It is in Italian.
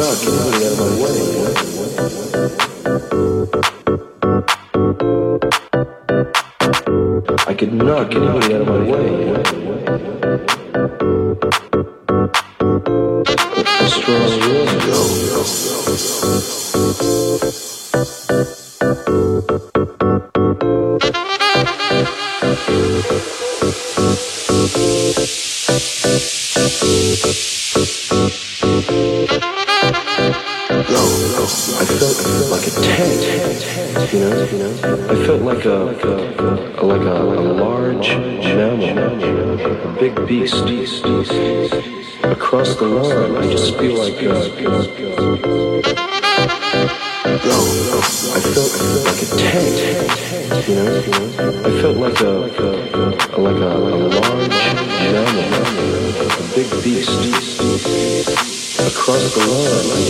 out of my way. I could not get anybody out of my way. going on? I just feel like. Uh, no, I felt like a tank, you know. I felt like a, a, a like a, a large mammal, a big beast across the lawn.